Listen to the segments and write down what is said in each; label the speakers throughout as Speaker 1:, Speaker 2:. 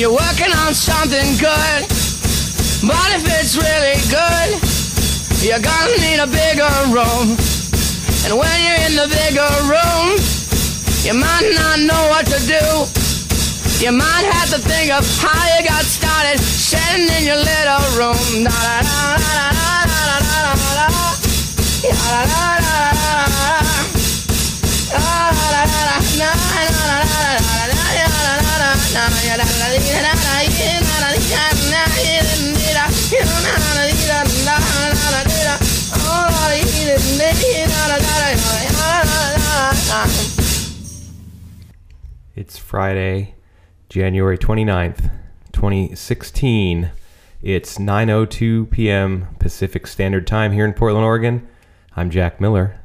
Speaker 1: you're working on something good. But if it's really good, you're gonna need a bigger room. And when you're in the bigger room, you might not know what to do. You might have to think of how you got started sitting in your little room. Da da da da da da da da da. Da da da da da.
Speaker 2: It's Friday, January 29th, 2016. It's 9:02 p.m. Pacific Standard Time here in Portland, Oregon. I'm Jack Miller.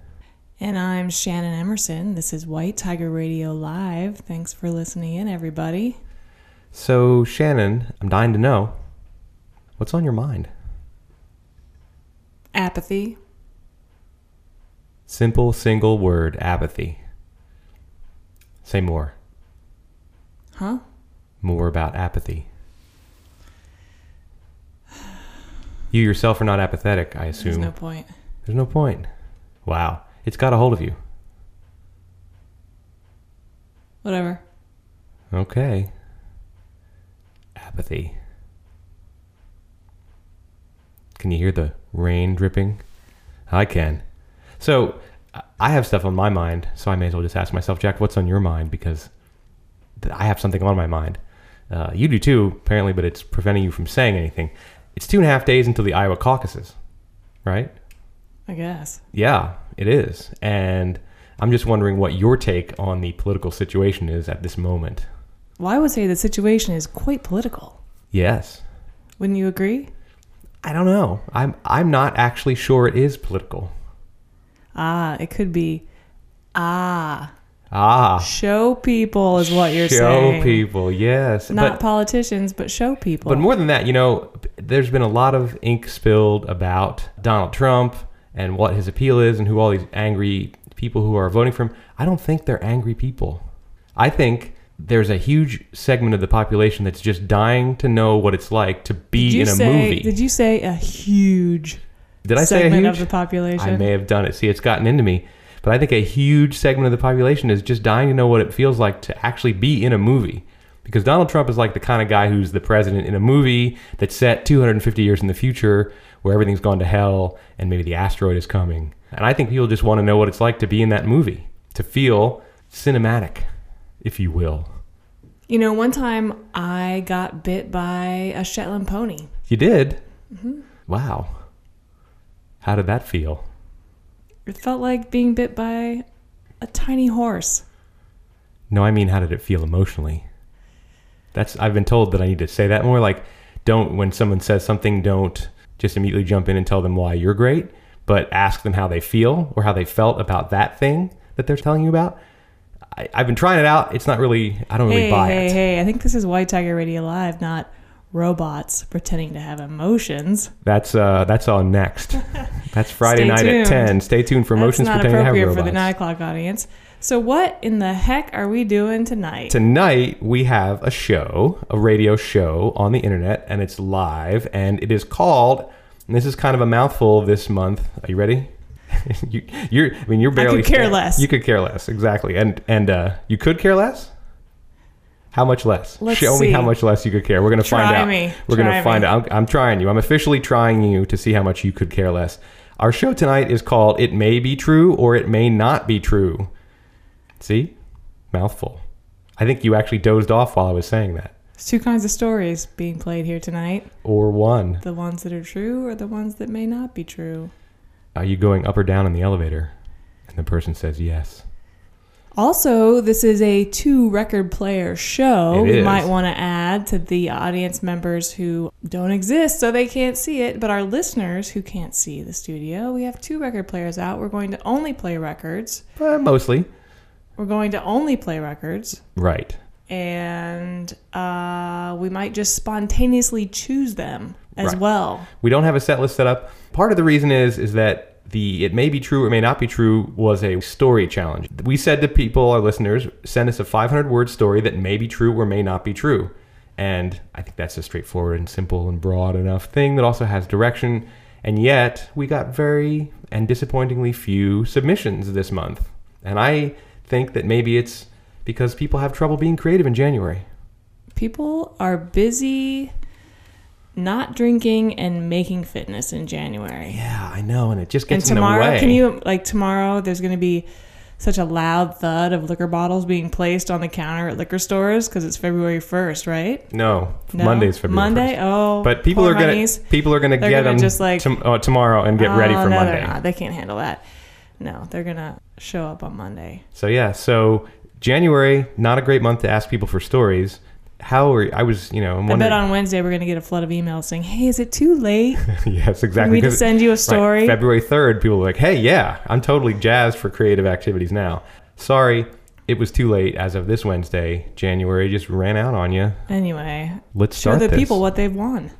Speaker 3: And I'm Shannon Emerson. This is White Tiger Radio Live. Thanks for listening in, everybody.
Speaker 2: So, Shannon, I'm dying to know what's on your mind.
Speaker 3: Apathy.
Speaker 2: Simple single word, apathy. Say more.
Speaker 3: Huh?
Speaker 2: More about apathy. You yourself are not apathetic, I assume.
Speaker 3: There's no point.
Speaker 2: There's no point. Wow. It's got a hold of you.
Speaker 3: Whatever.
Speaker 2: Okay. Apathy. Can you hear the rain dripping? I can. So, I- have stuff on my mind, so I may as well just ask myself, Jack, what's on your mind? Because I have something on my mind. Uh, you do too, apparently, but it's preventing you from saying anything. It's two and a half days until the Iowa caucuses, right?
Speaker 3: I guess.
Speaker 2: Yeah, it is. And I'm just wondering what your take on the political situation is at this moment.
Speaker 3: Well, I would say the situation is quite political.
Speaker 2: Yes.
Speaker 3: Wouldn't you agree?
Speaker 2: I don't know. I'm I'm not actually sure it is political.
Speaker 3: Ah, it could be. Ah,
Speaker 2: Ah,
Speaker 3: show people is what you're
Speaker 2: show
Speaker 3: saying.
Speaker 2: Show people. Yes,
Speaker 3: Not
Speaker 2: but
Speaker 3: politicians, but show people.
Speaker 2: but more than that, you know, there's been a lot of ink spilled about Donald Trump and what his appeal is and who all these angry people who are voting for him. I don't think they're angry people. I think there's a huge segment of the population that's just dying to know what it's like to be in a
Speaker 3: say,
Speaker 2: movie.
Speaker 3: Did you say a huge
Speaker 2: Did I say a
Speaker 3: segment
Speaker 2: huge?
Speaker 3: of the population?
Speaker 2: I may have done it. See, it's gotten into me. But I think a huge segment of the population is just dying to know what it feels like to actually be in a movie. Because Donald Trump is like the kind of guy who's the president in a movie that's set 250 years in the future where everything's gone to hell and maybe the asteroid is coming. And I think people just want to know what it's like to be in that movie, to feel cinematic, if you will.
Speaker 3: You know, one time I got bit by a Shetland pony.
Speaker 2: You did?
Speaker 3: Mm-hmm.
Speaker 2: Wow. How did that feel?
Speaker 3: It felt like being bit by a tiny horse.
Speaker 2: No, I mean, how did it feel emotionally? That's I've been told that I need to say that more. Like, don't when someone says something, don't just immediately jump in and tell them why you're great, but ask them how they feel or how they felt about that thing that they're telling you about. I, I've been trying it out. It's not really. I don't really
Speaker 3: Hey,
Speaker 2: buy
Speaker 3: hey,
Speaker 2: it.
Speaker 3: hey! I think this is White Tiger Radio Live, not robots pretending to have emotions.
Speaker 2: That's uh, that's on next. That's Friday night at ten. Stay tuned for emotions pretending to have robots.
Speaker 3: Not appropriate for the nine o'clock audience. So, what in the heck are we doing tonight?
Speaker 2: Tonight we have a show, a radio show on the internet, and it's live, and it is called. And this is kind of a mouthful this month. Are you ready? you, you're. I mean, you're barely.
Speaker 3: You could care less.
Speaker 2: You could care less, exactly, and and uh, you could care less. How much less?
Speaker 3: Let's
Speaker 2: Show me how much less you could care. We're gonna find out.
Speaker 3: me.
Speaker 2: We're
Speaker 3: Try
Speaker 2: gonna find
Speaker 3: me.
Speaker 2: out. I'm, I'm trying you. I'm officially trying you to see how much you could care less. Our show tonight is called "It May Be True" or "It May Not Be True." See, mouthful. I think you actually dozed off while I was saying that.
Speaker 3: There's two kinds of stories being played here tonight
Speaker 2: Or one.
Speaker 3: the ones that are true, or the ones that may not be true.
Speaker 2: Are you going up or down in the elevator? And the person says yes.
Speaker 3: Also, this is a two record player show. We might want to add to the audience members who don't exist so they can't see it, but our listeners who can't see the studio, we have two record players out. We're going to only play records.
Speaker 2: Uh, mostly.
Speaker 3: We're going to only play records.
Speaker 2: Right.
Speaker 3: And uh, we might just spontaneously choose them as
Speaker 2: Right.
Speaker 3: well.
Speaker 2: We don't have a set list set up. Part of the reason is is that the it may be true or may not be true was a story challenge. We said to people, our listeners, send us a 500 word story that may be true or may not be true. And I think that's a straightforward and simple and broad enough thing that also has direction. And yet, we got very and disappointingly few submissions this month. And I think that maybe it's because people have trouble being creative in January.
Speaker 4: People are busy not drinking and making fitness in January.
Speaker 2: Yeah, I know, and it just
Speaker 4: And
Speaker 2: gets in the
Speaker 4: tomorrow,
Speaker 2: way.
Speaker 4: can you like tomorrow? There's going to be such a loud thud of liquor bottles being placed on the counter at liquor stores because it's February 1st, right?
Speaker 2: No,
Speaker 4: No?
Speaker 2: Monday's February
Speaker 4: Monday.
Speaker 2: 1st.
Speaker 4: Oh,
Speaker 2: But people are gonna people are gonna get
Speaker 4: gonna
Speaker 2: them
Speaker 4: just, like-
Speaker 2: tom- uh, tomorrow and get ready
Speaker 4: Oh,
Speaker 2: for
Speaker 4: no,
Speaker 2: Monday.
Speaker 4: They can't handle that. No, they're gonna show up on Monday.
Speaker 2: So yeah, so January not a great month to ask people for stories. How are I was you know I'm
Speaker 4: I bet on Wednesday we're gonna get a flood of emails saying, "Hey, is it too late
Speaker 2: yes, exactly.
Speaker 4: to
Speaker 2: 'cause-
Speaker 4: send you a
Speaker 2: right,
Speaker 4: story?"
Speaker 2: February third, people were like, "Hey, yeah, I'm totally jazzed for creative activities now." Sorry, it was too late. As of this Wednesday, January just ran out on you.
Speaker 4: Anyway,
Speaker 2: Let's
Speaker 4: show the
Speaker 2: this.
Speaker 4: people what they've won.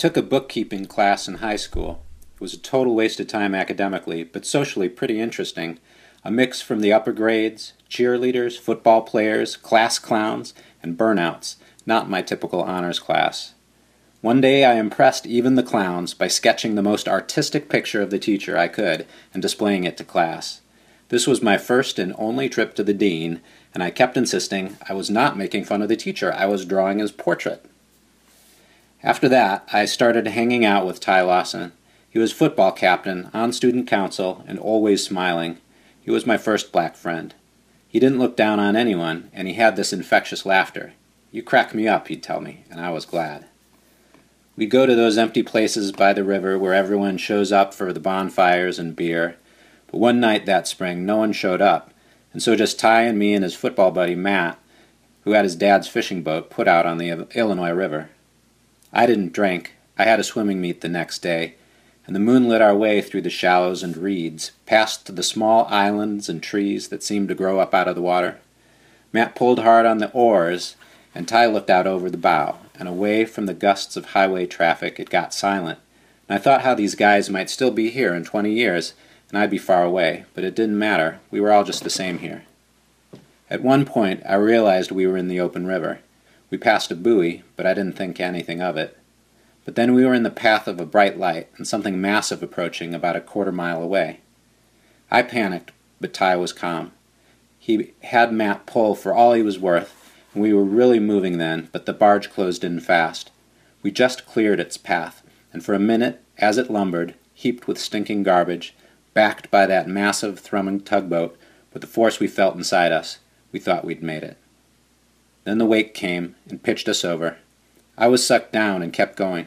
Speaker 5: Took a bookkeeping class in high school. It was a total waste of time academically, but socially pretty interesting. A mix from the upper grades, cheerleaders, football players, class clowns, and burnouts, not my typical honors class. One day I impressed even the clowns by sketching the most artistic picture of the teacher I could and displaying it to class. This was my first and only trip to the dean, and I kept insisting I was not making fun of the teacher, I was drawing his portrait. After that, I started hanging out with Ty Lawson. He was football captain, on student council, and always smiling. He was my first black friend. He didn't look down on anyone, and he had this infectious laughter. You crack me up, he'd tell me, and I was glad. We'd go to those empty places by the river where everyone shows up for the bonfires and beer. But one night that spring, no one showed up, and so just Ty and me and his football buddy Matt, who had his dad's fishing boat, put out on the Illinois River. I didn't drink. I had a swimming meet the next day, and the moon lit our way through the shallows and reeds, past the small islands and trees that seemed to grow up out of the water. Matt pulled hard on the oars, and Ty looked out over the bow, and away from the gusts of highway traffic it got silent. And I thought how these guys might still be here in twenty years, and I'd be far away, but it didn't matter. We were all just the same here. At one point, I realized we were in the open river. We passed a buoy, but I didn't think anything of it. But then we were in the path of a bright light and something massive approaching about a quarter mile away. I panicked, but Ty was calm. He had Matt pull for all he was worth, and we were really moving then, but the barge closed in fast. We just cleared its path, and for a minute, as it lumbered, heaped with stinking garbage, backed by that massive, thrumming tugboat, with the force we felt inside us, we thought we'd made it. Then the wake came and pitched us over. I was sucked down and kept going.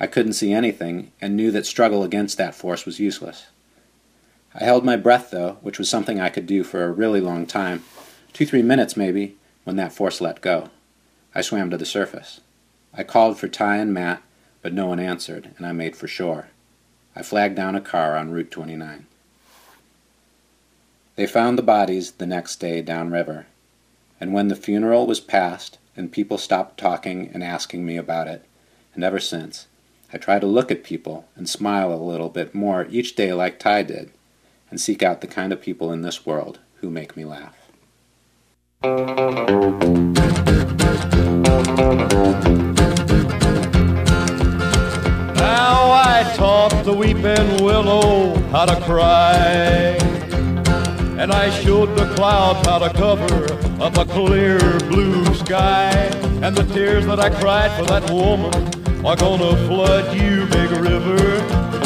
Speaker 5: I couldn't see anything and knew that struggle against that force was useless. I held my breath, though, which was something I could do for a really long time two, three minutes maybe, when that force let go. I swam to the surface. I called for Ty and Matt, but no one answered, and I made for shore. I flagged down a car on Route 29. They found the bodies the next day downriver and when the funeral was past and people stopped talking and asking me about it, and ever since, I try to look at people and smile a little bit more each day like Ty did, and seek out the kind of people in this world who make me laugh.
Speaker 6: Now I taught the weeping willow how to cry. And I showed the clouds how to cover up a clear blue sky. And the tears that I cried for that woman are gonna flood you, big river.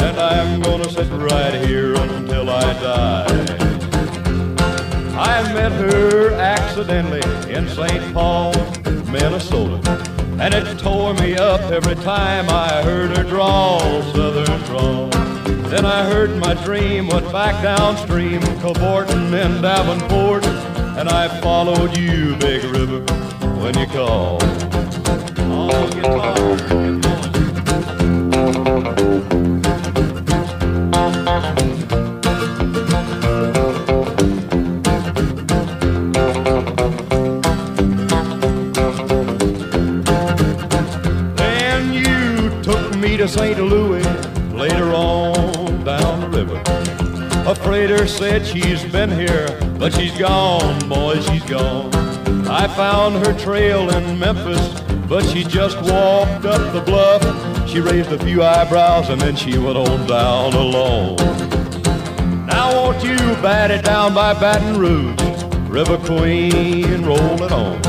Speaker 6: And I'm gonna sit right here until I die. I met her accidentally in St. Paul, Minnesota. And it tore me up every time I heard her drawl, southern drawl. Then I heard my dream went back downstream, cavorting in Davenport, and I followed you, Big River, when you called. Freighter said she's been here, but she's gone, boy, she's gone. I found her trail in Memphis, but she just walked up the bluff. She raised a few eyebrows and then she went on down alone. Now won't you bat it down by Baton Rouge, River Queen, roll it on.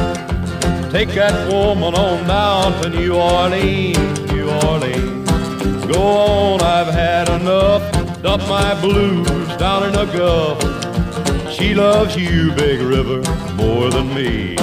Speaker 6: Take that woman on down to New Orleans, New Orleans. Go on, I've had enough. Dump my blues down in the Gulf. She loves you, Big River, more than me.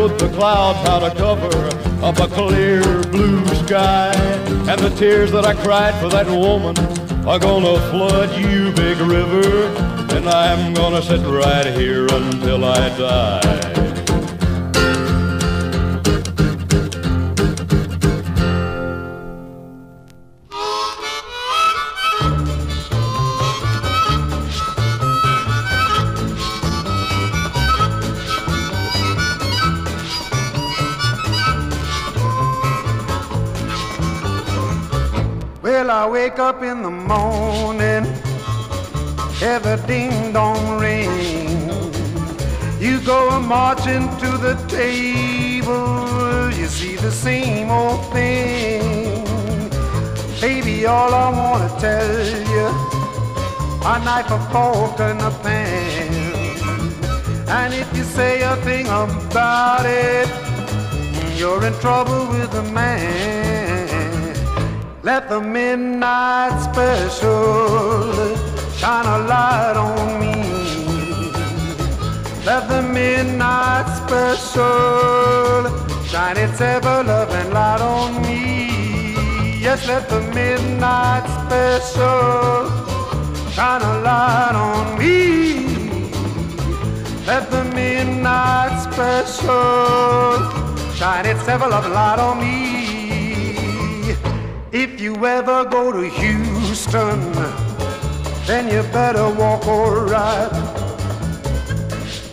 Speaker 6: Showed the clouds how to cover up a clear blue sky. And the tears that I cried for that woman are gonna flood you, big river. and I'm gonna sit right here until I die.
Speaker 7: Up in the morning, every ding dong ring. You go a marching to the table, you see the same old thing. Baby, all I wanna tell you, a knife, a fork, and a pan. And if you say a thing about it, you're in trouble with the man. Let the midnight special shine a light on me. Let the midnight special shine its ever loving light on me. Yes, let the midnight special shine a light on me. Let the midnight special shine its ever loving light on me. If you ever go to Houston, then you better walk or ride.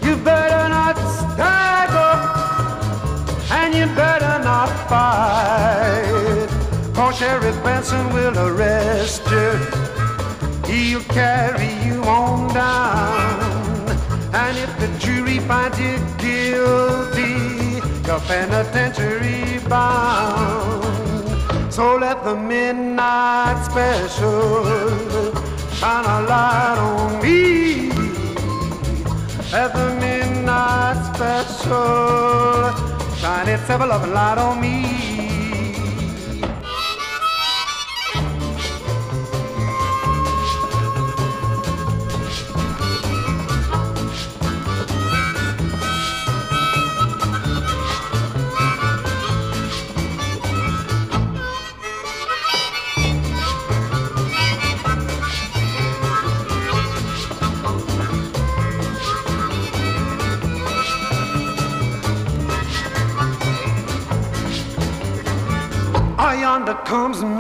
Speaker 7: You better not stagger, and you better not fight. Cause Sheriff Benson will arrest you. He'll carry you on down. And if the jury finds you guilty, you're penitentiary bound. So let the midnight special shine a light on me. Let the midnight special shine its ever loving light on me.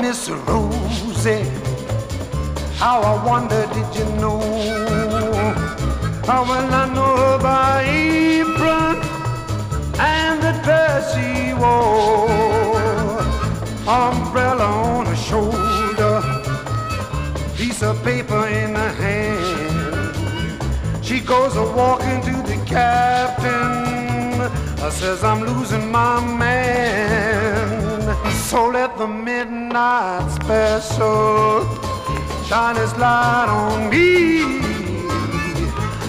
Speaker 7: Miss Rosie. How I wonder, did you know? How well I know her by apron and the dress she wore. Umbrella on her shoulder, piece of paper in her hand. She goes a walking to the captain. I says I'm losing my man. So let the midnight special shine its light on me.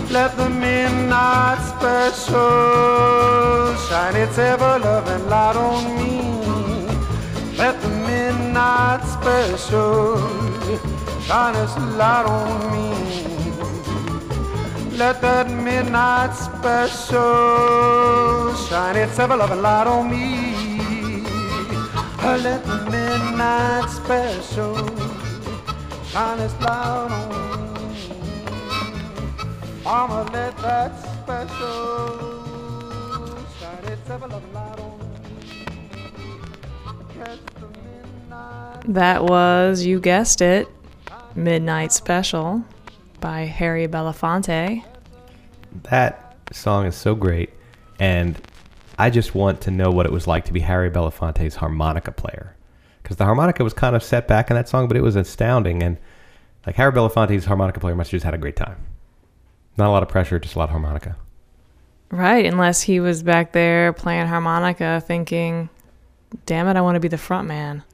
Speaker 7: Let the midnight special shine its ever loving light on me. Let the midnight special shine its light on me. Let that midnight special shine its ever loving light on me. Let the midnight special shine its light on me. I'ma let that special shine its ever loving light on me. Catch the midnight.
Speaker 3: That was, you guessed it, Midnight Special by Harry Belafonte.
Speaker 2: That song is so great, and I just want to know what it was like to be Harry Belafonte's harmonica player, because the harmonica was kind of set back in that song, but it was astounding. And like Harry Belafonte's harmonica player must have just had a great time. Not a lot of pressure, just a lot of harmonica.
Speaker 3: Right, unless he was back there playing harmonica thinking, damn it, I want to be the front man.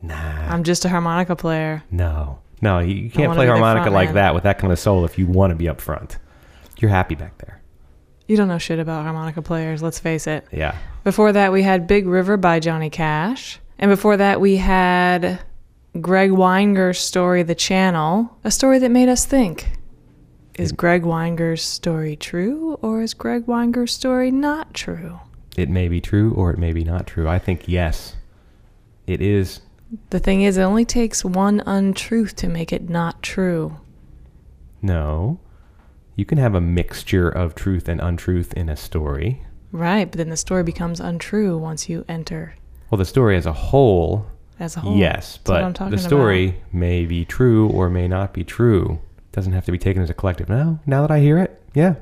Speaker 2: Nah,
Speaker 3: I'm just a harmonica player.
Speaker 2: no, no, you, can't play harmonica like
Speaker 3: man.
Speaker 2: that with that kind of soul if you want to be up front. You're happy back there.
Speaker 3: You don't know shit about harmonica players, let's face it.
Speaker 2: Yeah.
Speaker 3: Before that, we had Big River by Johnny Cash. And before that, we had Greg Weinger's story, The Channel, a story that made us think. Is Greg Weinger's story true or is Greg Weinger's story not true?
Speaker 2: It may be true or it may be not true. I think yes. It is.
Speaker 3: The thing is, it only takes one untruth to make it not true.
Speaker 2: No. You can have a mixture of truth and untruth in a story.
Speaker 3: Right, but then the story becomes untrue once you enter
Speaker 2: Well, the story as a whole,
Speaker 3: as a whole.
Speaker 2: yes,
Speaker 3: That's what I'm
Speaker 2: but the story may be true or may not be true. It doesn't have to be taken as a collective. Now, now that I hear it, yeah.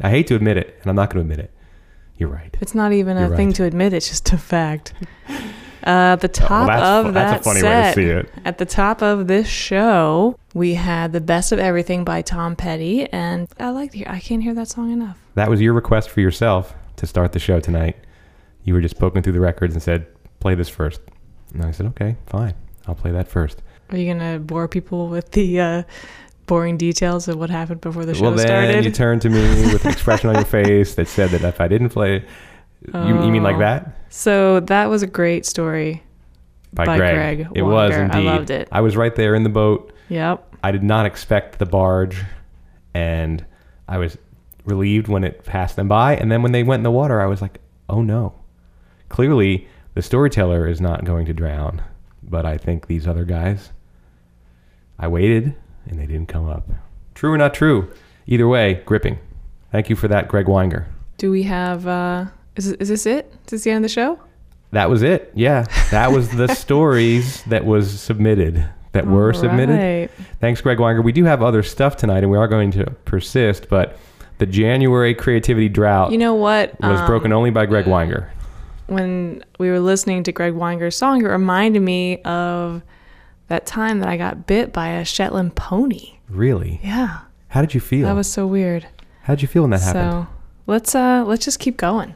Speaker 2: I hate to admit it, and I'm not going to admit it. You're right.
Speaker 3: It's not even a
Speaker 2: You're
Speaker 3: thing
Speaker 2: right.
Speaker 3: to admit. It's just a fact. Uh, the top
Speaker 2: that's
Speaker 3: of that
Speaker 2: that's a funny
Speaker 3: set,
Speaker 2: way to see it.
Speaker 3: at the top of this show, we had "The Best of Everything" by Tom Petty, and I like to hear. I can't hear that song enough.
Speaker 2: That was your request for yourself to start the show tonight. You were just poking through the records and said, "Play this first. And I said, "Okay, fine. I'll play that first.
Speaker 3: Are you gonna bore people with the uh, boring details of what happened before the show
Speaker 2: well, then
Speaker 3: started?
Speaker 2: you turned to me with an expression on your face that said that if I didn't play you, you mean like
Speaker 3: Oh.
Speaker 2: that?
Speaker 3: so that was a great story.
Speaker 2: By,
Speaker 3: By
Speaker 2: Greg.
Speaker 3: Greg
Speaker 2: It was
Speaker 3: Wanger. I
Speaker 2: indeed.
Speaker 3: loved it.
Speaker 2: I was right there in the boat.
Speaker 3: Yep.
Speaker 2: I did not expect the barge, and I was relieved when it passed them by. And then when they went in the water, I was like, "Oh no!" Clearly, the storyteller is not going to drown, but I think these other guys. I waited, and they didn't come up. True or not true? Either way, gripping. Thank you for that, Greg Weinger.
Speaker 3: Do we have? Uh, is is this it? Is this the end of the show?
Speaker 2: That was it. Yeah, that was the stories that was submitted. That were submitted. Thanks, Greg Weinger. We do have other stuff tonight, and we are going to persist, but the January creativity drought
Speaker 3: You know what?
Speaker 2: was
Speaker 3: Um,
Speaker 2: broken only by Greg Weinger.
Speaker 3: when we were listening to Greg Weinger's song, it reminded me of that time that I got bit by a Shetland pony.
Speaker 2: Really?
Speaker 3: Yeah,
Speaker 2: How did you feel?
Speaker 3: that was so weird.
Speaker 2: How did you feel when that happened?
Speaker 3: So let's uh let's just keep going.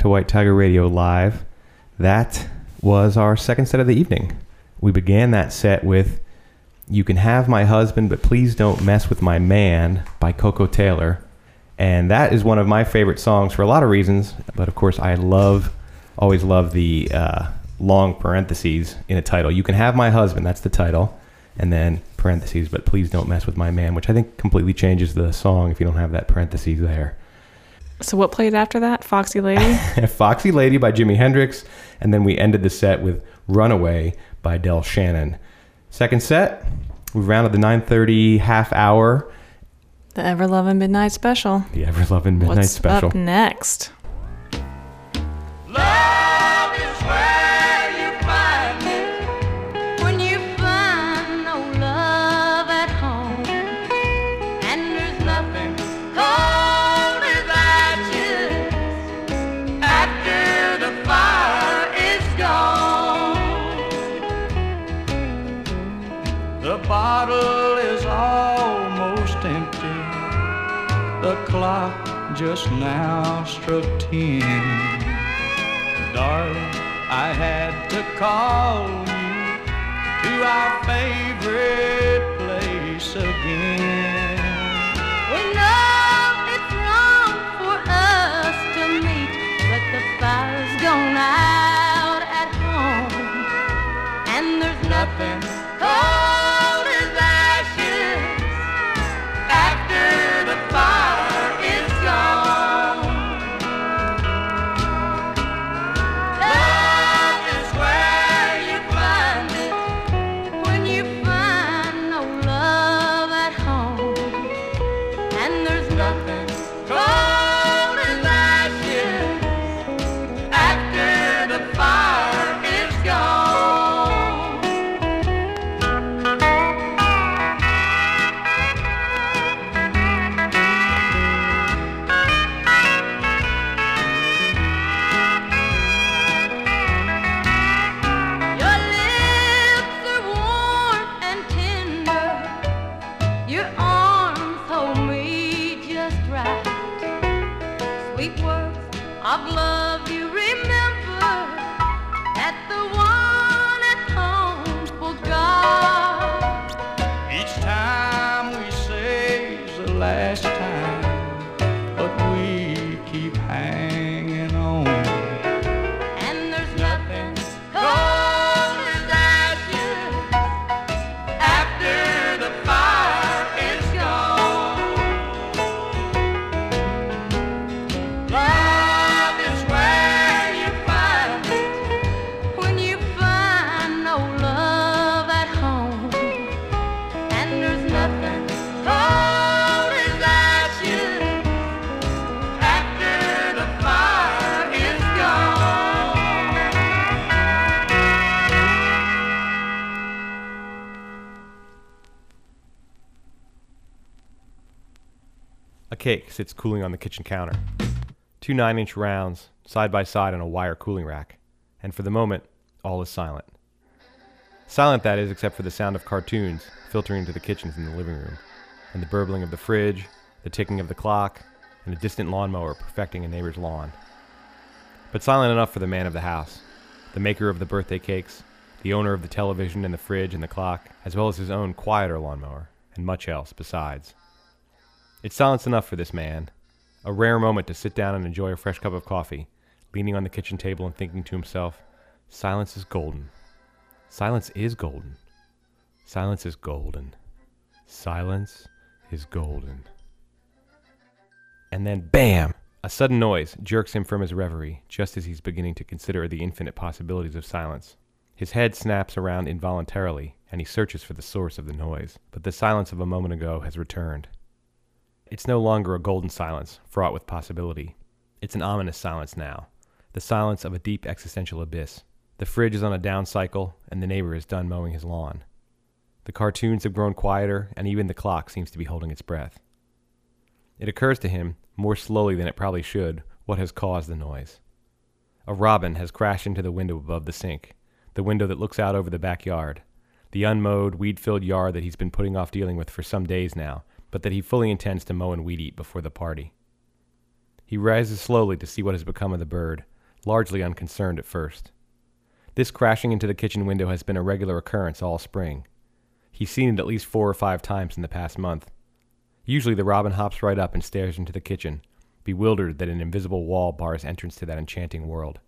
Speaker 7: To
Speaker 2: White Tiger Radio Live. That was our second set of the evening. We began that set with You Can Have My Husband, but Please Don't Mess with My Man by Koko Taylor. And that is one of my favorite songs for a lot of reasons. But of course, I love, always love the uh, long parentheses in a title. You Can Have My Husband, that's the title. And then parentheses, but please don't mess with my man, which I think completely changes the song if you don't have that parentheses there.
Speaker 3: So what played after that? Foxy Lady?
Speaker 2: Foxy Lady by Jimi Hendrix, and then we ended the set with Runaway by Del Shannon. Second set, we rounded the 9:30 half hour,
Speaker 3: the Ever Loving Midnight Special.
Speaker 2: the ever loving midnight
Speaker 3: What's
Speaker 2: special.
Speaker 3: up next?
Speaker 8: Just now struck ten. Darling, I had to call you to our favorite place again.
Speaker 9: We know
Speaker 2: sits cooling on the kitchen counter. Two nine inch rounds, side by side on a wire cooling rack. And for the moment, all is silent. Silent, that is, except for the sound of cartoons filtering into the kitchen from the living room, and the burbling of the fridge, the ticking of the clock, and a distant lawnmower perfecting a neighbor's lawn. But silent enough for the man of the house, the maker of the birthday cakes, the owner of the television and the fridge and the clock, as well as his own quieter lawnmower, and much else besides. It's silence enough for this man. A rare moment to sit down and enjoy a fresh cup of coffee, leaning on the kitchen table and thinking to himself, Silence is golden. Silence is golden. Silence is golden. Silence is golden. And then, bam! A sudden noise jerks him from his reverie just as he's beginning to consider the infinite possibilities of silence. His head snaps around involuntarily, and he searches for the source of the noise, but the silence of a moment ago has returned. It's no longer a golden silence, fraught with possibility. It's an ominous silence now, the silence of a deep existential abyss. The fridge is on a down cycle, and the neighbor is done mowing his lawn. The cartoons have grown quieter, and even the clock seems to be holding its breath. It occurs to him, more slowly than it probably should, what has caused the noise. A robin has crashed into the window above the sink, the window that looks out over the backyard, the unmowed, weed filled yard that he's been putting off dealing with for some days now, but that he fully intends to mow and weed eat before the party. He rises slowly to see what has become of the bird, largely unconcerned at first. This crashing into the kitchen window has been a regular occurrence all spring. He's seen it at least four or five times in the past month. Usually the robin hops right up and stares into the kitchen, bewildered that an invisible wall bars entrance to that enchanting world,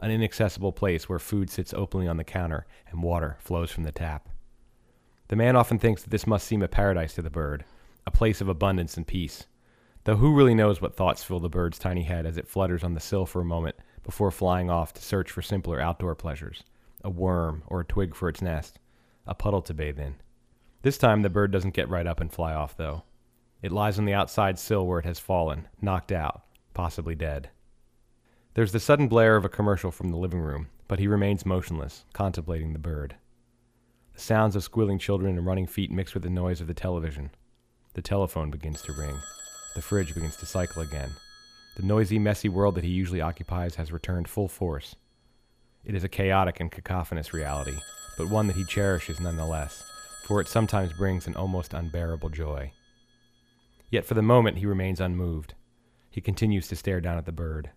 Speaker 2: an inaccessible place where food sits openly on the counter and water flows from the tap. The man often thinks that this must seem a paradise to the bird, a place of abundance and peace, though who really knows what thoughts fill the bird's tiny head as it flutters on the sill for a moment before flying off to search for simpler outdoor pleasures a worm or a twig for its nest, a puddle to bathe in. This time the bird doesn't get right up and fly off, though. It lies on the outside sill where it has fallen, knocked out, possibly dead. There's the sudden blare of a commercial from the living room, but he remains motionless, contemplating the bird. The sounds of squealing children and running feet mix with the noise of the television. The telephone begins to ring. The fridge begins to cycle again. The noisy, messy world that he usually occupies has returned full force. It is a chaotic and cacophonous reality, but one that he cherishes nonetheless, for it sometimes brings an almost unbearable joy. Yet for the moment he remains unmoved. He continues to stare down at the bird.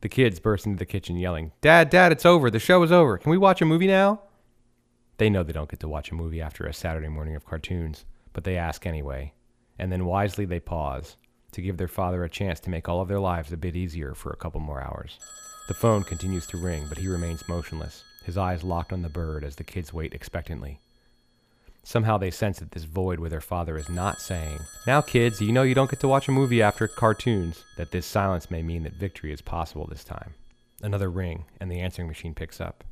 Speaker 2: The kids burst into the kitchen yelling, Dad, Dad, it's over. The show is over. Can we watch a movie now? They know they don't get to watch a movie after a Saturday morning of cartoons, but they ask anyway. And then wisely they pause to give their father a chance to make all of their lives a bit easier for a couple more hours. The phone continues to ring, but he remains motionless, his eyes locked on the bird as the kids wait expectantly. Somehow they sense that this void where their father is not saying, Now, kids, you know you don't get to watch a movie after cartoons, that this silence may mean that victory is possible this time. Another ring, and the answering machine picks up.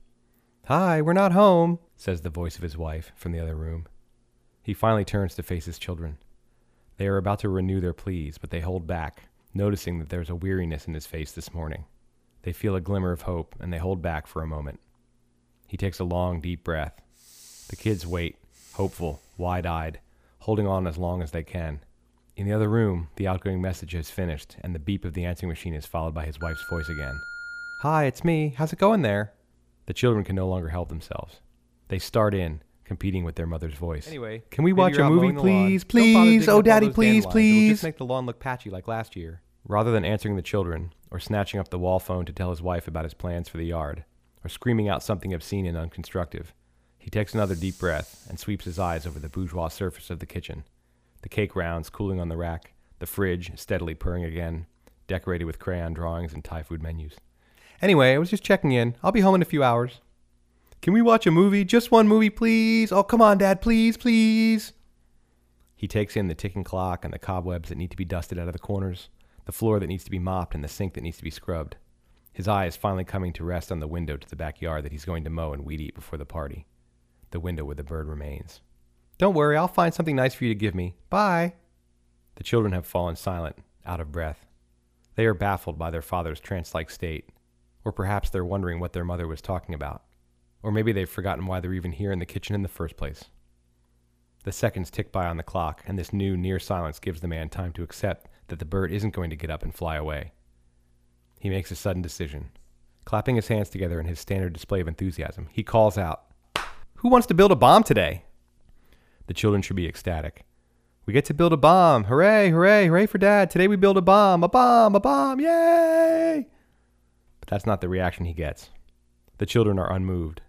Speaker 2: Hi, we're not home, says the voice of his wife from the other room. He finally turns to face his children. They are about to renew their pleas, but they hold back, noticing that there's a weariness in his face this morning. They feel a glimmer of hope, and they hold back for a moment. He takes a long, deep breath. The kids wait, hopeful, wide eyed, holding on as long as they can. In the other room, the outgoing message has finished, and the beep of the answering machine is followed by his wife's voice again. Hi, it's me. How's it going there? The children can no longer help themselves. They start in, competing with their mother's voice. Anyway, can we watch a movie,
Speaker 10: mowing the lawn.
Speaker 2: please? Please? Oh, daddy, please. Please.
Speaker 10: just make the lawn look patchy like last year.
Speaker 2: Rather than answering the children, or snatching up the wall phone to tell his wife about his plans for the yard, or screaming out something obscene and unconstructive, he takes another deep breath and sweeps his eyes over the bourgeois surface of the kitchen. The cake rounds cooling on the rack, the fridge steadily purring again, decorated with crayon drawings and Thai food menus. Anyway, I was just checking in. I'll be home in a few hours. Can we watch a movie? Just one movie, please? Oh, come on, Dad, please, please. He takes in the ticking clock and the cobwebs that need to be dusted out of the corners, the floor that needs to be mopped, and the sink that needs to be scrubbed. His eye is finally coming to rest on the window to the backyard that he's going to mow and weed eat before the party. The window where the bird remains. Don't worry, I'll find something nice for you to give me. Bye. The children have fallen silent, out of breath. They are baffled by their father's trance like state, or perhaps they're wondering what their mother was talking about. Or maybe they've forgotten why they're even here in the kitchen in the first place. The seconds tick by on the clock, and this new near silence gives the man time to accept that the bird isn't going to get up and fly away. He makes a sudden decision. Clapping his hands together in his standard display of enthusiasm, he calls out, Who wants to build a bomb today? The children should be ecstatic. We get to build a bomb. Hooray, hooray, hooray for dad. Today we build a bomb. A bomb, a bomb. Yay! But that's not the reaction he gets. The children are unmoved.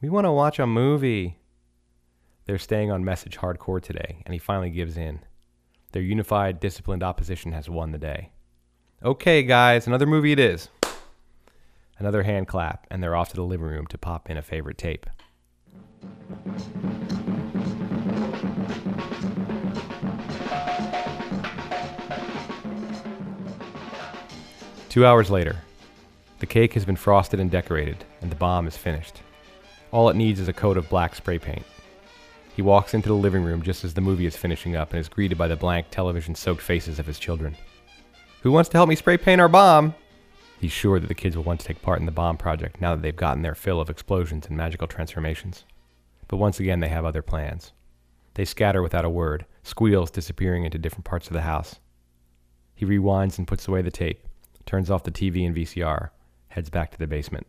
Speaker 2: We want to watch a movie. They're staying on message hardcore today, and he finally gives in. Their unified, disciplined opposition has won the day. Okay, guys, another movie it is. Another hand clap, and they're off to the living room to pop in a favorite tape. Two hours later, the cake has been frosted and decorated, and the bomb is finished. All it needs is a coat of black spray paint. He walks into the living room just as the movie is finishing up and is greeted by the blank television soaked faces of his children. Who wants to help me spray paint our bomb? He's sure that the kids will want to take part in the bomb project now that they've gotten their fill of explosions and magical transformations. But once again, they have other plans. They scatter without a word, squeals disappearing into different parts of the house. He rewinds and puts away the tape, turns off the TV and VCR, heads back to the basement.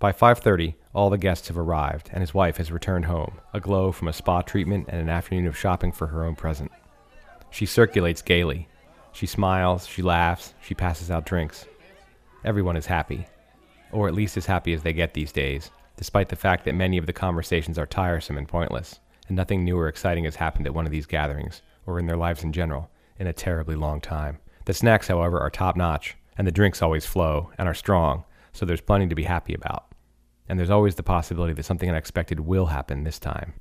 Speaker 2: By 5:30, all the guests have arrived and his wife has returned home, aglow from a spa treatment and an afternoon of shopping for her own present. She circulates gaily. She smiles, she laughs, she passes out drinks. Everyone is happy, or at least as happy as they get these days, despite the fact that many of the conversations are tiresome and pointless, and nothing new or exciting has happened at one of these gatherings, or in their lives in general, in a terribly long time. The snacks, however, are top notch, and the drinks always flow and are strong, so there's plenty to be happy about. And there's always the possibility that something unexpected will happen this time.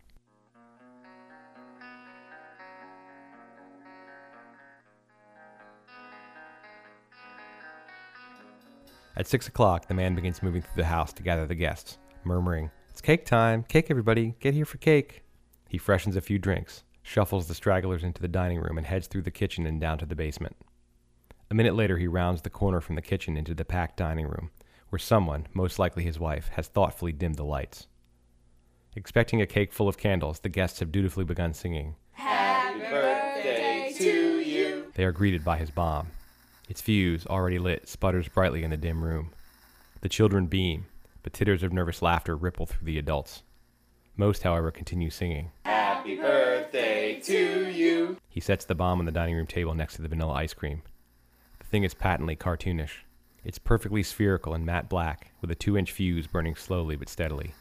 Speaker 2: At six o'clock, the man begins moving through the house to gather the guests, murmuring, It's cake time! Cake, everybody! Get here for cake! He freshens a few drinks, shuffles the stragglers into the dining room, and heads through the kitchen and down to the basement. A minute later, he rounds the corner from the kitchen into the packed dining room, where someone, most likely his wife, has thoughtfully dimmed the lights. Expecting a cake full of candles, the guests have dutifully begun singing. Happy birthday to you! They are greeted by his bomb. Its fuse, already lit, sputters brightly in the dim room. The children beam, but titters of nervous laughter ripple through the adults. Most, however, continue singing. Happy birthday to you! He sets the bomb on the dining room table next to the vanilla ice cream. The thing is patently cartoonish. It's perfectly spherical and matte black, with a two inch fuse burning slowly but steadily.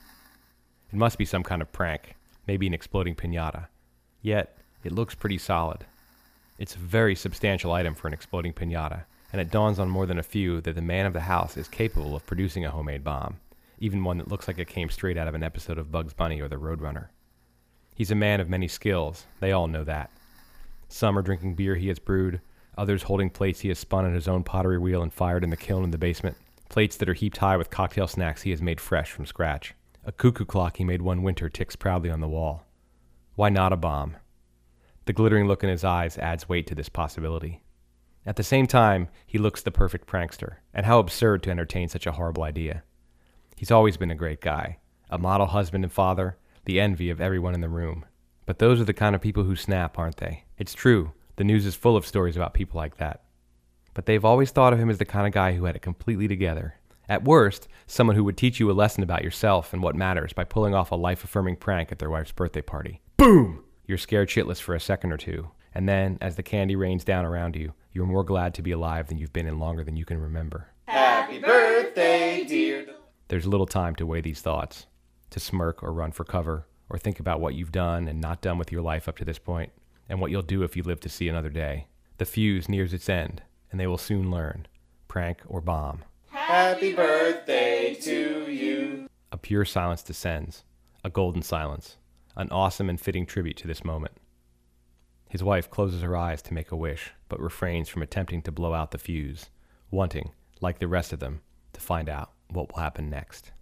Speaker 2: It must be some kind of prank, maybe an exploding pinata. Yet, it looks pretty solid. It's a very substantial item for an exploding pinata, and it dawns on more than a few that the man of the house is capable of producing a homemade bomb, even one that looks like it came straight out of an episode of Bugs Bunny or The Roadrunner. He's a man of many skills, they all know that. Some are drinking beer he has brewed, others holding plates he has spun on his own pottery wheel and fired in the kiln in the basement, plates that are heaped high with cocktail snacks he has made fresh from scratch. A cuckoo clock he made one winter ticks proudly on the wall. Why not a bomb? The glittering look in his eyes adds weight to this possibility. At the same time, he looks the perfect prankster, and how absurd to entertain such a horrible idea. He's always been a great guy, a model husband and father, the envy of everyone in the room. But those are the kind of people who snap, aren't they? It's true, the news is full of stories about people like that. But they've always thought of him as the kind of guy who had it completely together. At worst, someone who would teach you a lesson about yourself and what matters by pulling off a life affirming prank at their wife's birthday party. Boom! You're scared shitless for a second or two, and then, as the candy rains down around you, you're more glad to be alive than you've been in longer than you can remember. Happy birthday, dear. There's little time to weigh these thoughts, to smirk or run for cover, or think about what you've done and not done with your life up to this point, and what you'll do if you live to see another day. The fuse nears its end, and they will soon learn prank or bomb. Happy birthday to you. A pure silence descends, a golden silence, an awesome and fitting tribute to this moment. His wife closes her eyes to make a wish, but refrains from attempting to blow out the fuse, wanting, like the rest of them, to find out what will happen next.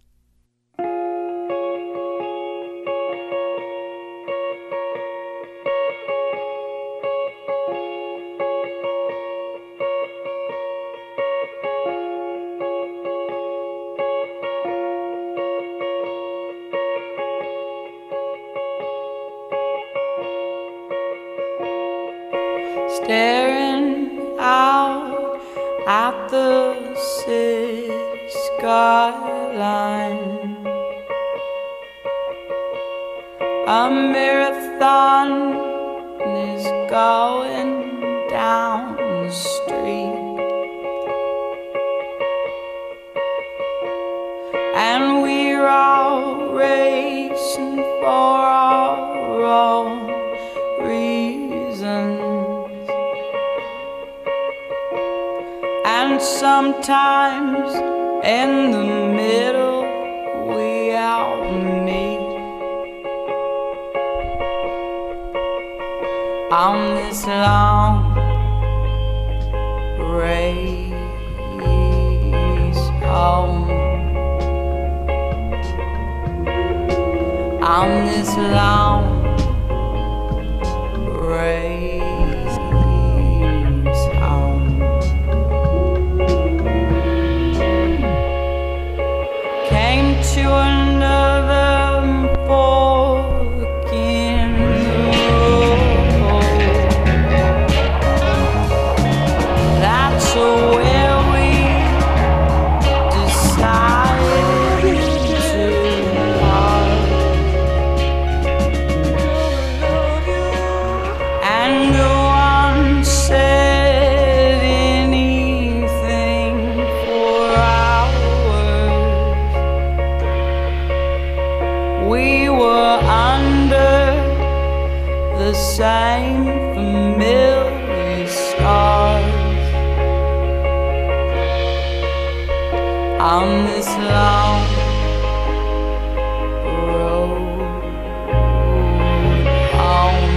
Speaker 11: the same familiar scars. On this long road.
Speaker 9: Home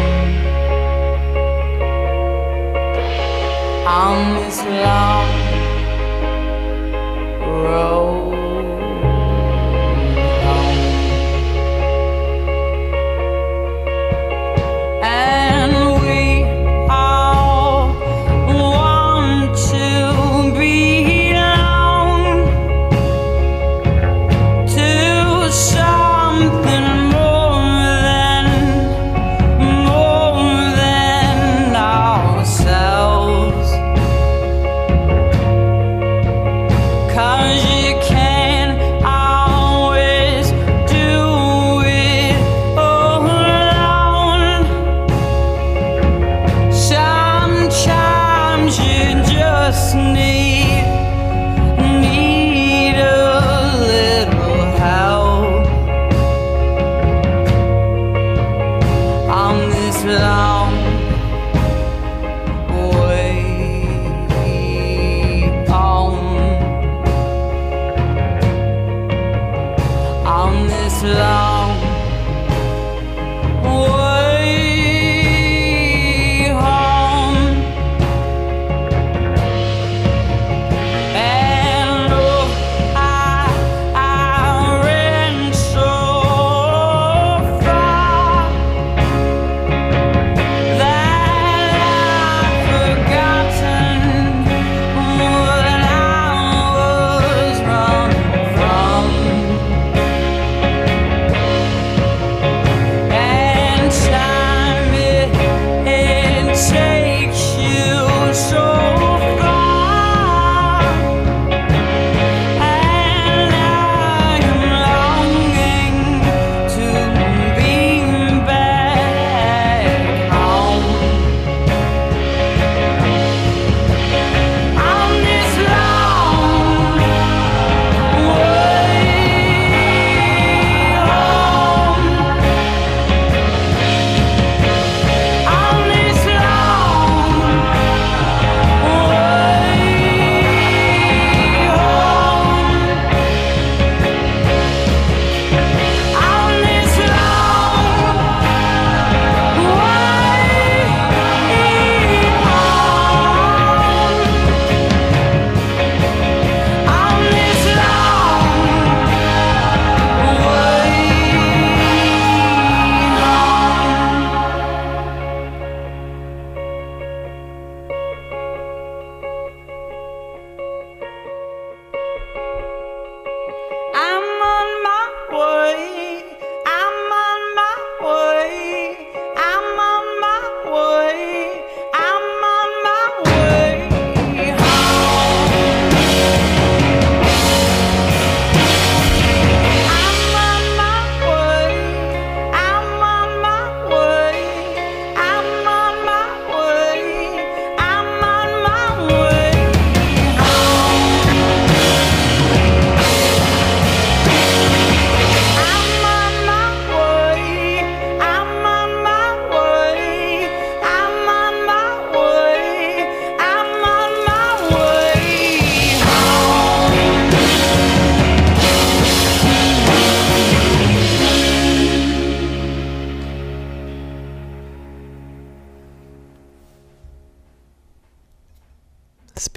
Speaker 9: on this long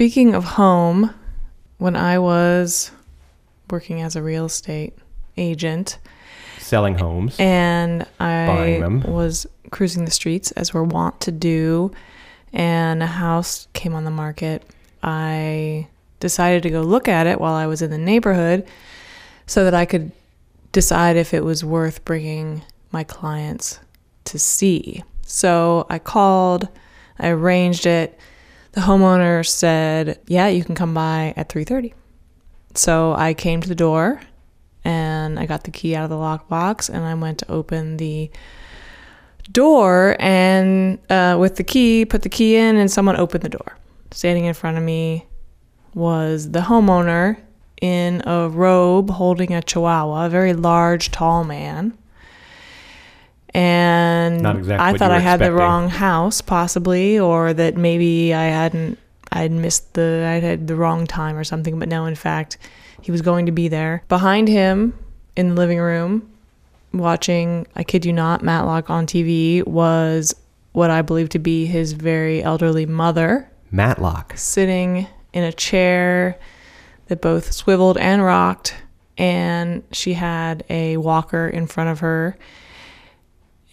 Speaker 3: Speaking of home, when I was working as a real estate agent
Speaker 2: Selling homes.
Speaker 3: and I
Speaker 2: them.
Speaker 3: was cruising the streets as we're wont to do, and a house came on the market, I decided to go look at it while I was in the neighborhood so that I could decide if it was worth bringing my clients to see. So I called, I arranged it. The homeowner said, "Yeah, you can come by at 3:30." So I came to the door and I got the key out of the lockbox and I went to open the door and uh, with the key, put the key in, and someone opened the door. Standing in front of me was the homeowner in a robe holding a chihuahua, a very large, tall man. And
Speaker 2: Not exactly
Speaker 3: I thought I had the wrong house, possibly, or that maybe I hadn't I'd missed the I'd had the wrong time or something, but no, in fact, he was going to be there. Behind him in the living room, watching, I kid you not, Matlock on TV was what I believe to be his very elderly mother,
Speaker 2: Matlock.
Speaker 3: sitting in a chair that both swiveled and rocked, and she had a walker in front of her.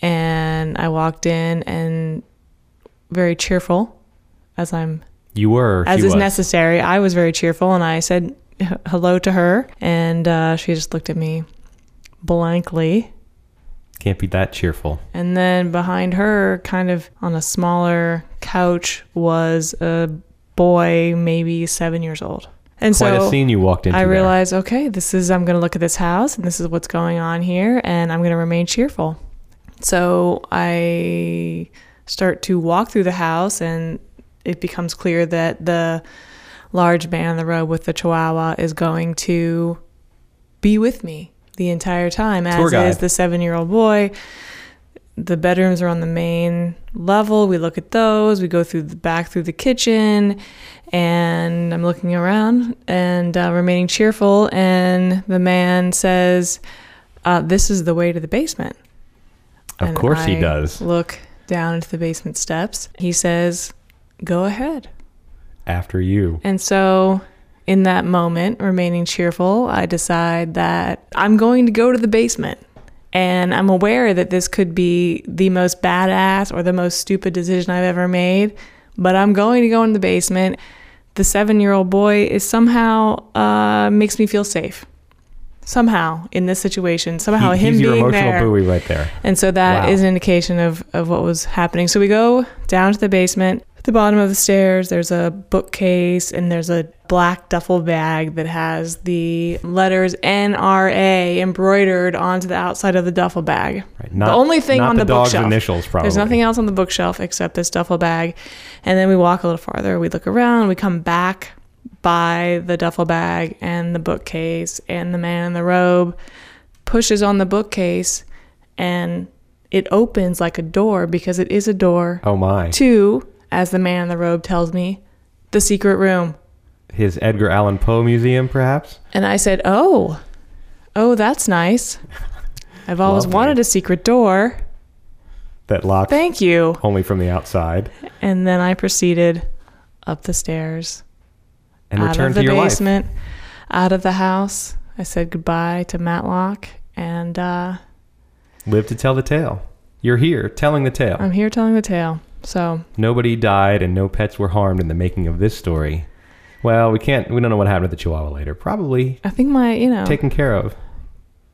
Speaker 3: And I walked in and very cheerful, as I'm
Speaker 2: You were.
Speaker 3: as is
Speaker 2: was.
Speaker 3: necessary. I was very cheerful, and I said hello to her, and uh, she just looked at me blankly.
Speaker 2: Can't be that cheerful.
Speaker 3: And then behind her, kind of on a smaller couch, was a boy, maybe seven years old. And
Speaker 2: Quite
Speaker 3: so
Speaker 2: a scene you walked into.
Speaker 3: I
Speaker 2: there.
Speaker 3: realized, okay, this is, I'm going to look at this house and this is what's going on here, and I'm going to remain cheerful. So I start to walk through the house, and it becomes clear that the large man in the robe with the chihuahua is going to be with me the entire time, as is the seven year old boy. The bedrooms are on the main level. We look at those. We go through the back through the kitchen, and I'm looking around and uh, remaining cheerful. And the man says, uh, "This is the way to the basement."
Speaker 2: Of course he does.
Speaker 3: Look down into the basement steps. He says, "Go ahead."
Speaker 2: After you.
Speaker 3: And so, in that moment, remaining cheerful, I decide that I'm going to go to the basement. And I'm aware that this could be the most badass or the most stupid decision I've ever made, but I'm going to go in the basement. The seven year old boy is somehow uh, makes me feel safe. Somehow in this situation, somehow
Speaker 2: He-
Speaker 3: him
Speaker 2: he's your
Speaker 3: being
Speaker 2: emotional
Speaker 3: there.
Speaker 2: buoy right there.
Speaker 3: And so that is
Speaker 2: Wow.
Speaker 3: an indication of, of what was happening. So we go down to the basement. At the bottom of the stairs, there's a bookcase and there's a black duffel bag that has the letters NRA embroidered onto the outside of the duffel bag.
Speaker 2: Right. Not,
Speaker 3: the only thing on
Speaker 2: the,
Speaker 3: the, bookshelf.
Speaker 2: initials, probably.
Speaker 3: There's nothing else on the bookshelf except this duffel bag. And then we walk a little farther. We look around. We come back by the duffel bag and the bookcase, and the man in the robe pushes on the bookcase, and it opens like a door because it is a door
Speaker 2: Oh my.
Speaker 3: to, as the man in the robe tells me, the secret room.
Speaker 2: His Edgar Allan Poe museum, perhaps?
Speaker 3: And I said, Oh, oh, that's nice. I've always
Speaker 2: Lovely.
Speaker 3: wanted a secret door.
Speaker 2: That locks
Speaker 3: Thank you.
Speaker 2: only from the outside.
Speaker 3: And then I proceeded up the stairs,
Speaker 2: And
Speaker 3: out
Speaker 2: return
Speaker 3: of
Speaker 2: to
Speaker 3: the
Speaker 2: your
Speaker 3: basement, out of the house. I said goodbye to Matlock, and uh.
Speaker 2: Live to tell the tale. You're here telling the tale.
Speaker 3: I'm here telling the tale. So
Speaker 2: Nobody died and no pets were harmed in the making of this story. Well, we can't. We don't know what happened to the Chihuahua later. Probably
Speaker 3: I think my, you know,
Speaker 2: taken care of.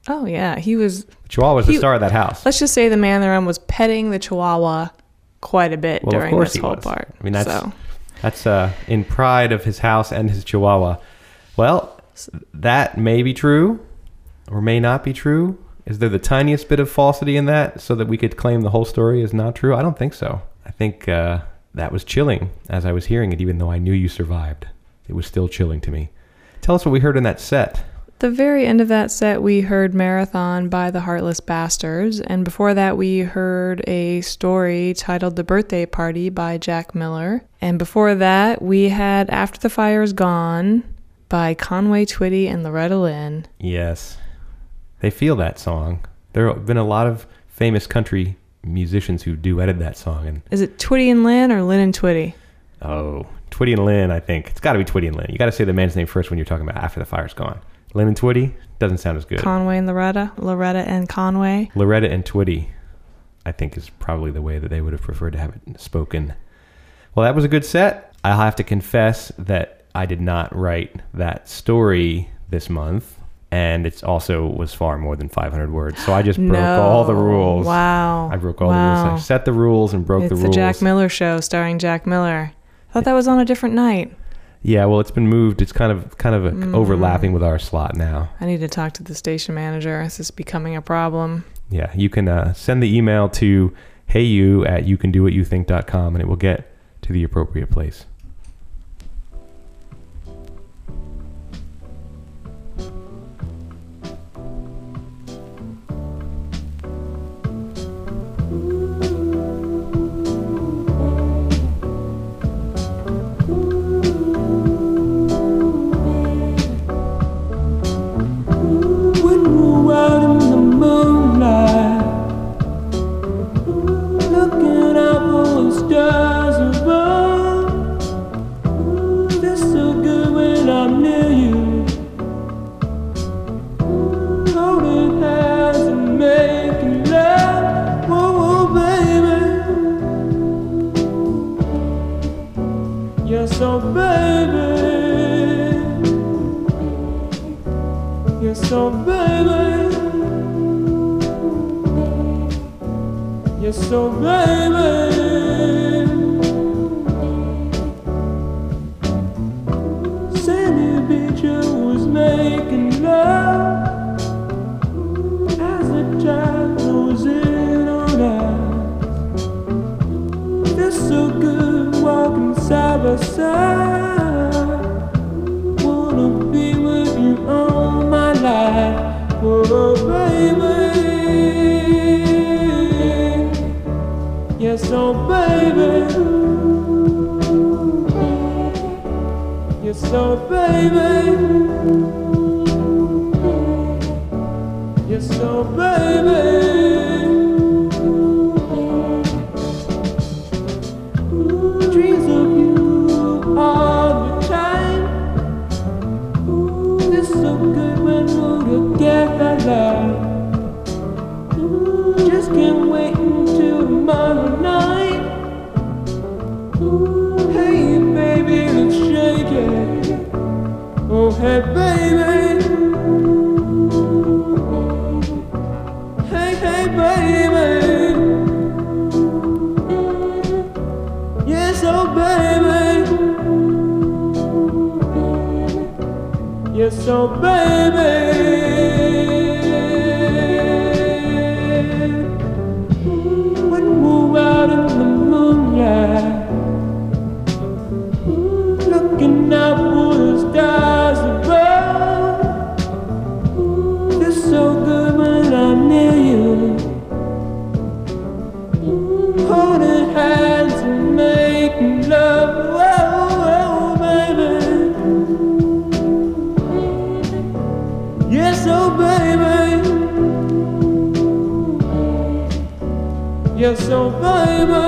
Speaker 3: oh yeah, he was.
Speaker 2: The Chihuahua was the star of that house.
Speaker 3: Let's just say the man in the room was petting the Chihuahua quite a bit
Speaker 2: Well, of
Speaker 3: during
Speaker 2: course
Speaker 3: this
Speaker 2: he
Speaker 3: whole
Speaker 2: was.
Speaker 3: part.
Speaker 2: I mean, that's
Speaker 3: so.
Speaker 2: That's uh, in pride of his house and his Chihuahua. Well, that may be true, or may not be true. Is there the tiniest bit of falsity in that, so that we could claim the whole story is not true? I don't think so. I think uh, that was chilling as I was hearing it, even though I knew you survived. It was still chilling to me. Tell us what we heard in that set.
Speaker 3: The very end of that set, we heard Marathon by the Heartless Bastards. And before that, we heard a story titled The Birthday Party by Jack Miller. And before that, we had After the Fire is Gone by Conway Twitty and Loretta Lynn.
Speaker 2: Yes. They feel that song. There have been a lot of famous country musicians who duetted that song. And
Speaker 3: Is it Twitty and Lynn or Lynn and Twitty?
Speaker 2: oh, Twitty and Lynn, I think. It's got to be Twitty and Lynn. You got to say the man's name first when you're talking about After the Fire's Gone. Lynn and Twitty doesn't sound as good.
Speaker 3: Conway and Loretta? Loretta and Conway?
Speaker 2: Loretta and Twitty, I think, is probably the way that they would have preferred to have it spoken. Well, that was a good set. I'll have to confess that I did not write that story this month. And it also was far more than 500 words. So I just broke
Speaker 3: no.
Speaker 2: all the rules.
Speaker 3: Wow.
Speaker 2: I broke all
Speaker 3: wow.
Speaker 2: the rules. I set the rules and broke
Speaker 3: It's
Speaker 2: the
Speaker 3: the
Speaker 2: rules.
Speaker 3: Jack Miller show starring Jack Miller. I thought that was on a different night.
Speaker 2: Yeah, well, it's been moved. It's kind of kind of
Speaker 3: Mm.
Speaker 2: overlapping with our slot now.
Speaker 3: I need to talk to the station manager. Is this is becoming a problem.
Speaker 2: Yeah, you can uh, send the email to heyu at youcandowhatyoutthink.com and it will get to the appropriate place.
Speaker 11: So baby. Yes, oh baby. Yes, oh baby. Oh baby. Oh baby.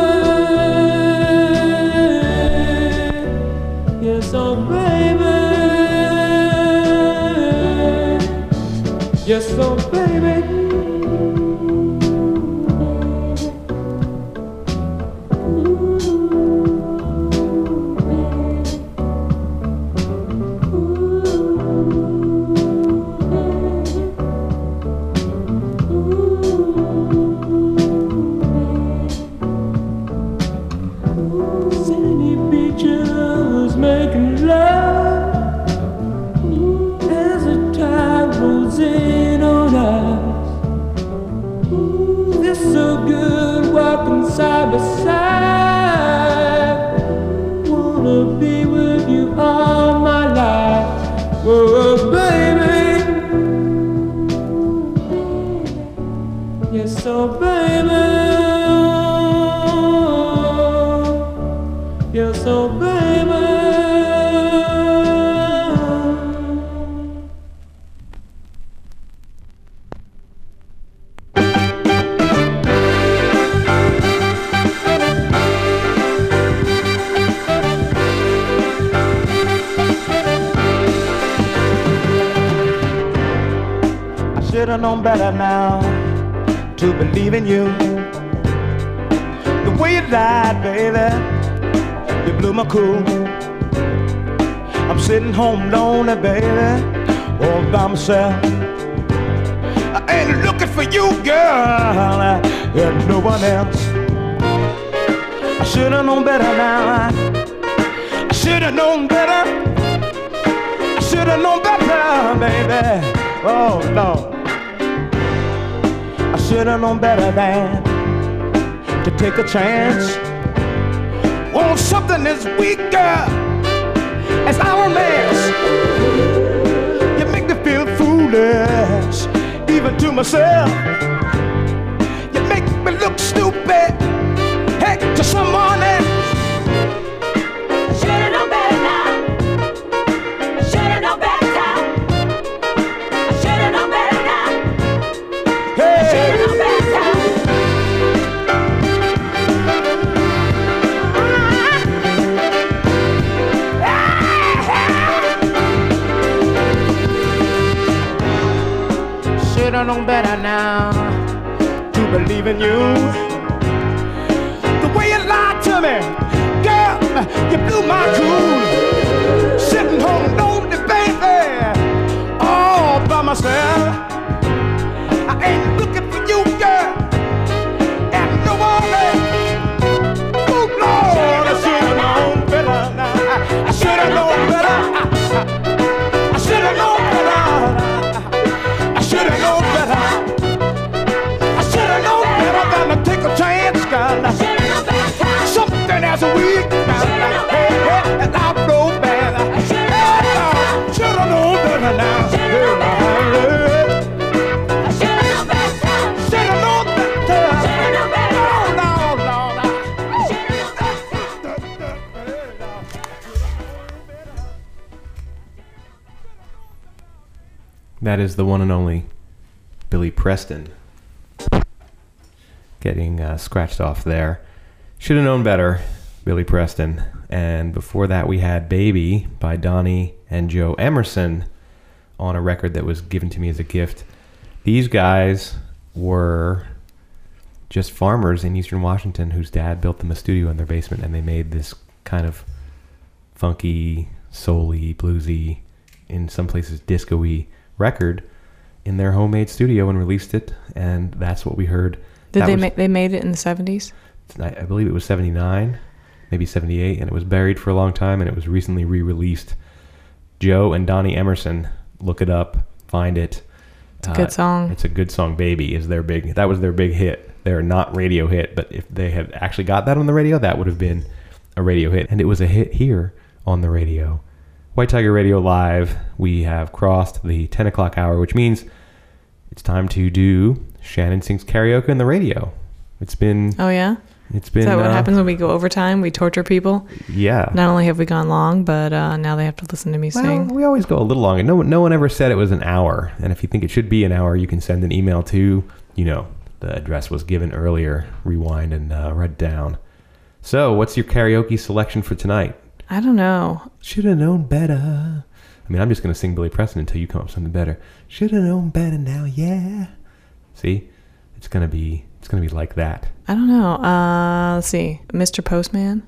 Speaker 12: Now to believe in you. The way you lied, baby, you blew my cool. I'm sitting home lonely, baby, all by myself. I ain't looking for you, girl, and no one else. I should have known better now. I should have known better. I should have known better, baby. Oh no. Should have known better than to take a chance on something as weak, girl, as our man's. You make me feel foolish, even to myself. You make me look stupid, heck, to someone
Speaker 9: Known better now
Speaker 12: to believe in you. The way you lied to me, girl, you blew my cool.
Speaker 2: That is the one and only Billy Preston. Getting uh, scratched off there. Should have known better, Billy Preston. And before that, we had Baby by Donnie and Joe Emerson on a record that was given to me as a gift. These guys were just farmers in eastern Washington whose dad built them a studio in their basement and they made this kind of funky, soul-y, bluesy, in some places disco-y record in their homemade studio and released it and that's what we heard.
Speaker 3: Did
Speaker 2: That
Speaker 3: they
Speaker 2: was-
Speaker 3: make they made it in the seventies?
Speaker 2: I I believe it was 79, maybe 78, and it was buried for a long time and it was recently re released. Joe and Donnie Emerson, look it up, find it. It's
Speaker 3: a good uh, song.
Speaker 2: It's a good song. Baby is their big, that was their big hit. They're not radio hit, but if they had actually got that on the radio, that would have been a radio hit. And it was a hit here on the radio. White Tiger Radio Live, we have crossed the 10 o'clock hour, which means it's time to do Shannon Sings Karaoke on the radio. It's been
Speaker 3: Oh yeah.
Speaker 2: it's been
Speaker 3: Is that what
Speaker 2: uh,
Speaker 3: happens when we go overtime? We torture people.
Speaker 2: Yeah.
Speaker 3: Not only have we gone long, but uh, now they have to listen to me
Speaker 2: Well,
Speaker 3: sing.
Speaker 2: we always go a little longer. No, one- no one ever said it was an hour. And if you think it should be an hour, you can send an email to, you know, the address was given earlier. Rewind and uh, write down. So, what's your karaoke selection for tonight?
Speaker 3: I don't know.
Speaker 2: Should have known better. I mean, I'm just gonna sing Billy Preston until you come up with something better. Should have known better now, yeah. See, it's gonna be, it's gonna be like that.
Speaker 3: I don't know. Uh, let's see. Mr. Postman.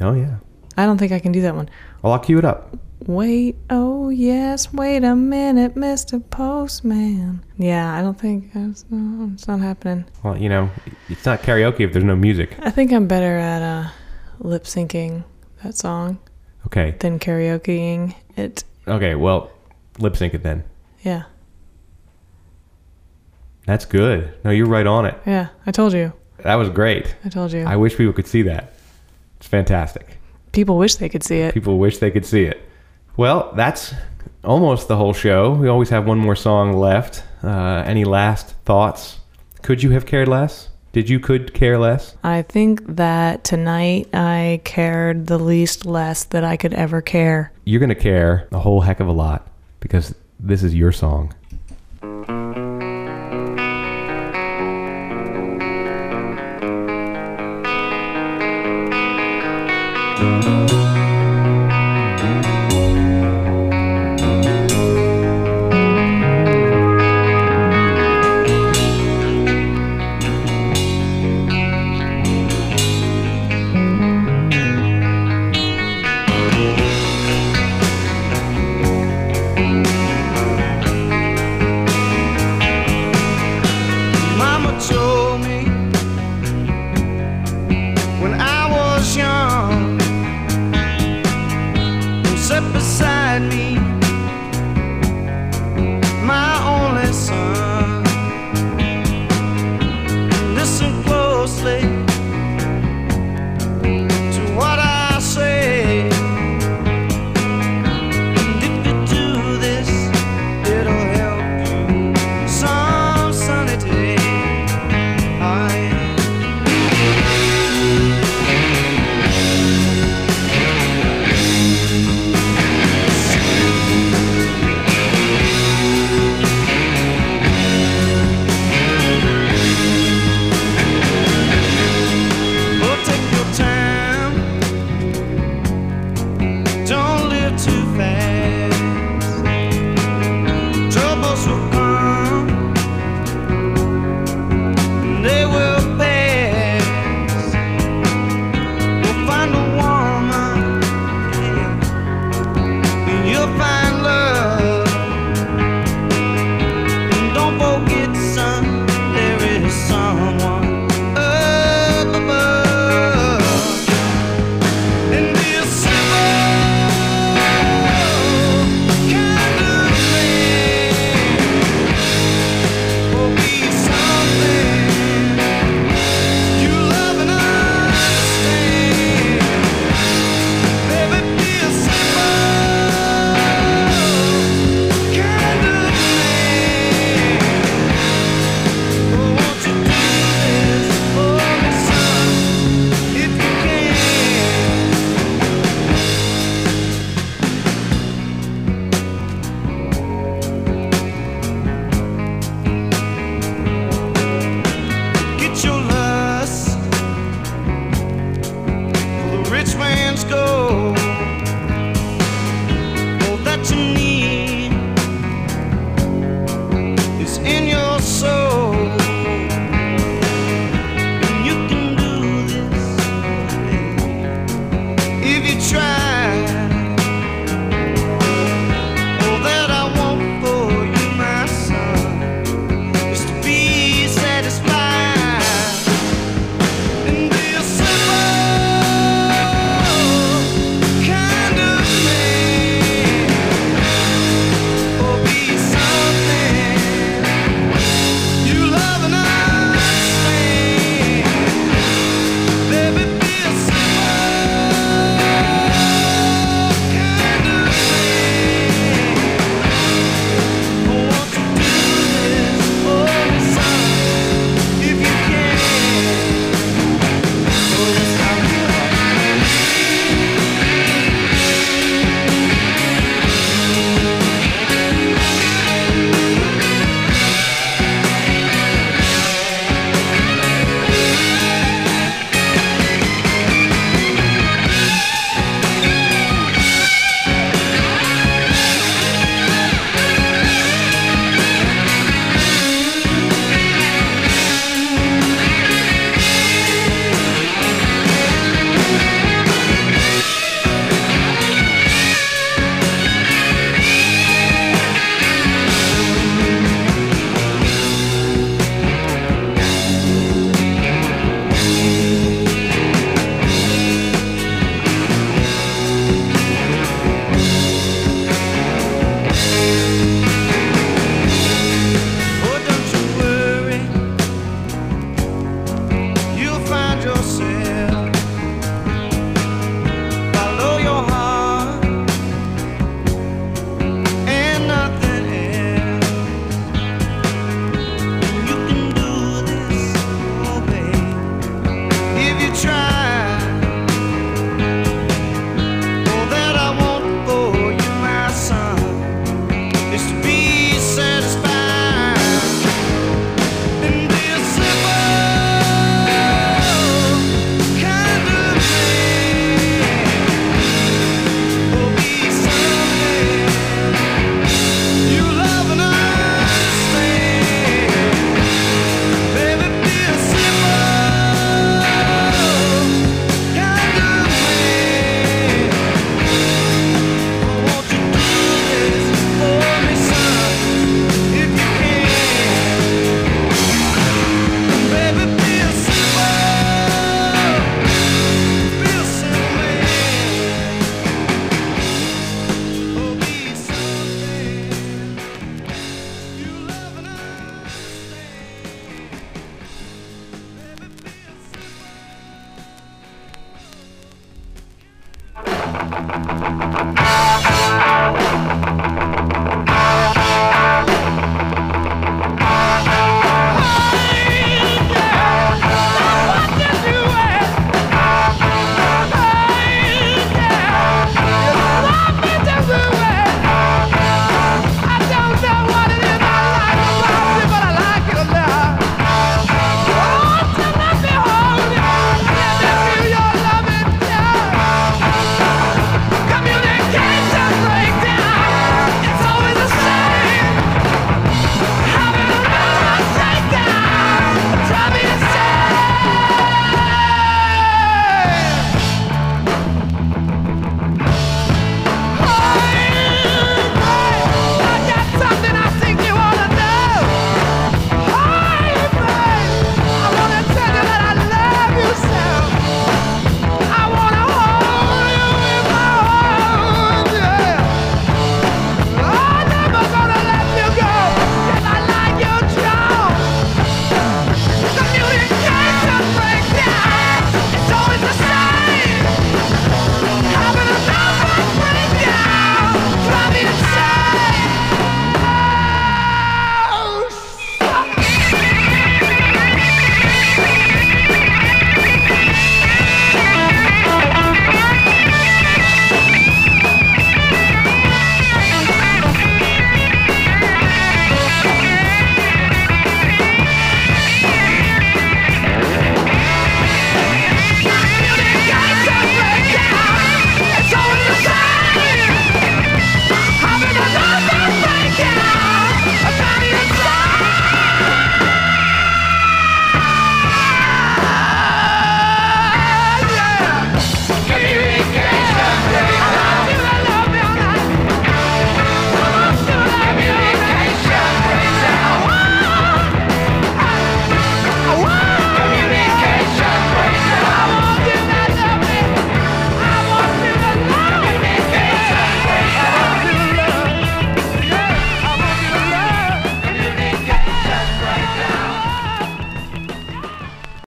Speaker 2: Oh yeah.
Speaker 3: I don't think I can do that one.
Speaker 2: Well, I'll cue it up.
Speaker 3: Wait, oh yes, wait a minute, Mr. Postman. Yeah, I don't think it's, no, it's not happening.
Speaker 2: Well, you know, it's not karaoke if there's no music.
Speaker 3: I think I'm better at uh, lip syncing that song
Speaker 2: Okay.
Speaker 3: Then karaokeing it.
Speaker 2: Okay. Well, lip sync it then.
Speaker 3: Yeah,
Speaker 2: That's good. No, you're right on it.
Speaker 3: yeah, I told you.
Speaker 2: That was great.
Speaker 3: I told you.
Speaker 2: I wish people could see that. It's fantastic.
Speaker 3: People wish they could see it.
Speaker 2: People wish they could see it. Well, that's almost the whole show. We always have one more song left. Uh, any last thoughts? Could you have cared less? Did you could care less?
Speaker 3: I think that tonight I cared the least less that I could ever care.
Speaker 2: You're going to care a whole heck of a lot because this is your song.